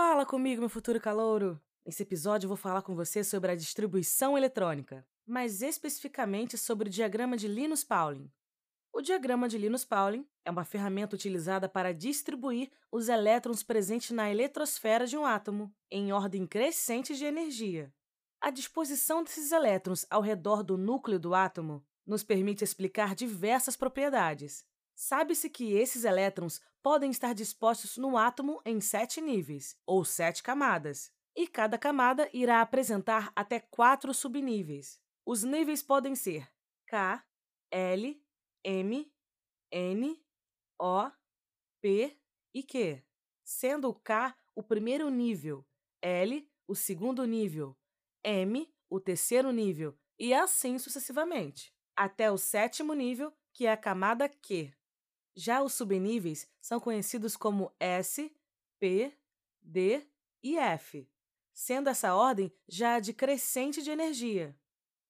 Fala comigo, meu futuro calouro! Nesse episódio eu vou falar com você sobre a distribuição eletrônica, mais especificamente sobre o diagrama de Linus Pauling. O diagrama de Linus Pauling é uma ferramenta utilizada para distribuir os elétrons presentes na eletrosfera de um átomo em ordem crescente de energia. A disposição desses elétrons ao redor do núcleo do átomo nos permite explicar diversas propriedades. Sabe-se que esses elétrons podem estar dispostos no átomo em sete níveis, ou sete camadas, e cada camada irá apresentar até quatro subníveis. Os níveis podem ser K, L, M, N, O, P e Q, sendo o K o primeiro nível, L o segundo nível, M o terceiro nível e assim sucessivamente, até o sétimo nível, que é a camada Q. Já os subníveis são conhecidos como S, P, D e F, sendo essa ordem já de crescente de energia.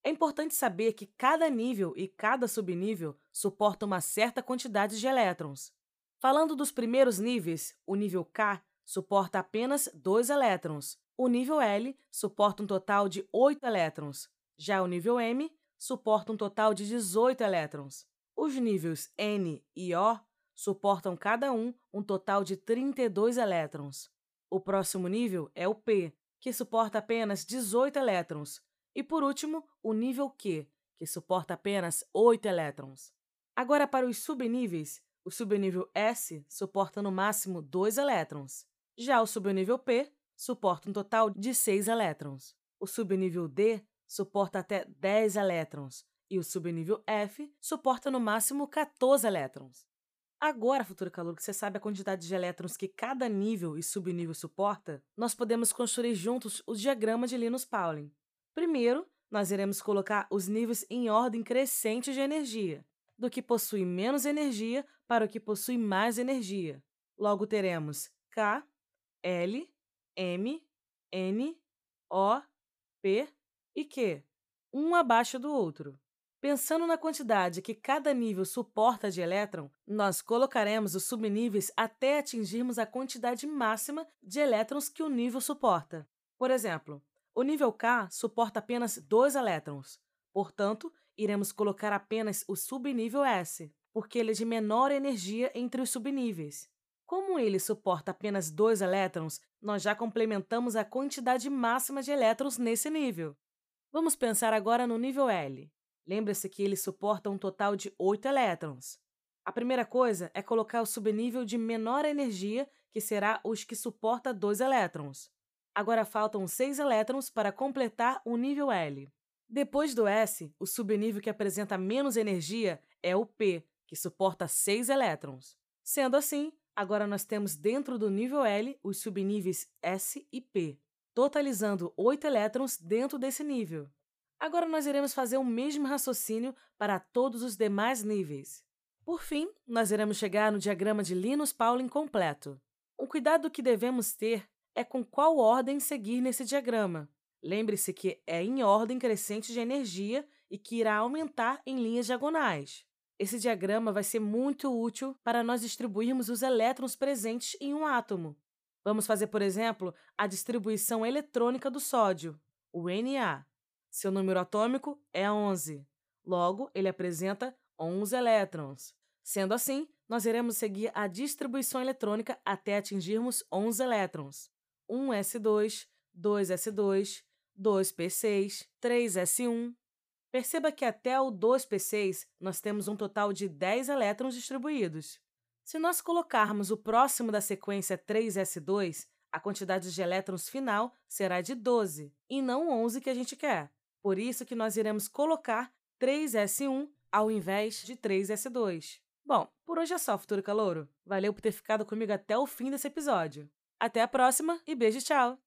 É importante saber que cada nível e cada subnível suporta uma certa quantidade de elétrons. Falando dos primeiros níveis, o nível K suporta apenas 2 elétrons, o nível L suporta um total de 8 elétrons, já o nível M suporta um total de 18 elétrons. Os níveis N e O suportam cada um um total de 32 elétrons. O próximo nível é o P, que suporta apenas 18 elétrons. E por último, o nível Q, que suporta apenas 8 elétrons. Agora, para os subníveis, o subnível S suporta no máximo 2 elétrons. Já o subnível P suporta um total de 6 elétrons. O subnível D suporta até 10 elétrons e o subnível F suporta no máximo 14 elétrons. Agora, futuro calor, que você sabe a quantidade de elétrons que cada nível e subnível suporta, nós podemos construir juntos o diagrama de Linus Pauling. Primeiro, nós iremos colocar os níveis em ordem crescente de energia, do que possui menos energia para o que possui mais energia. Logo teremos K, L, M, N, O, P e Q, um abaixo do outro. Pensando na quantidade que cada nível suporta de elétron, nós colocaremos os subníveis até atingirmos a quantidade máxima de elétrons que o nível suporta. Por exemplo, o nível K suporta apenas 2 elétrons, portanto, iremos colocar apenas o subnível S, porque ele é de menor energia entre os subníveis. Como ele suporta apenas 2 elétrons, nós já complementamos a quantidade máxima de elétrons nesse nível. Vamos pensar agora no nível L. Lembre-se que ele suporta um total de 8 elétrons. A primeira coisa é colocar o subnível de menor energia, que será os que suporta 2 elétrons. Agora faltam 6 elétrons para completar o nível L. Depois do S, o subnível que apresenta menos energia é o P, que suporta 6 elétrons. Sendo assim, Agora nós temos dentro do nível L os subníveis S e P, totalizando 8 elétrons dentro desse nível. Agora nós iremos fazer o mesmo raciocínio para todos os demais níveis. Por fim, nós iremos chegar no diagrama de Linus Pauling completo. Um cuidado que devemos ter é com qual ordem seguir nesse diagrama. Lembre-se que é em ordem crescente de energia e que irá aumentar em linhas diagonais. Esse diagrama vai ser muito útil para nós distribuirmos os elétrons presentes em um átomo. Vamos fazer, por exemplo, a distribuição eletrônica do sódio, o Na. Seu número atômico é 11. Logo, ele apresenta 11 elétrons. Sendo assim, nós iremos seguir a distribuição eletrônica até atingirmos 11 elétrons. 1s2, 2s2, 2p6, 3s1, Perceba que até o 2p6 nós temos um total de 10 elétrons distribuídos. Se nós colocarmos o próximo da sequência 3s2, a quantidade de elétrons final será de 12, e não 11 que a gente quer. Por isso que nós iremos colocar 3s1 ao invés de 3s2. Bom, por hoje é só, futuro calouro. Valeu por ter ficado comigo até o fim desse episódio. Até a próxima e beijo, tchau!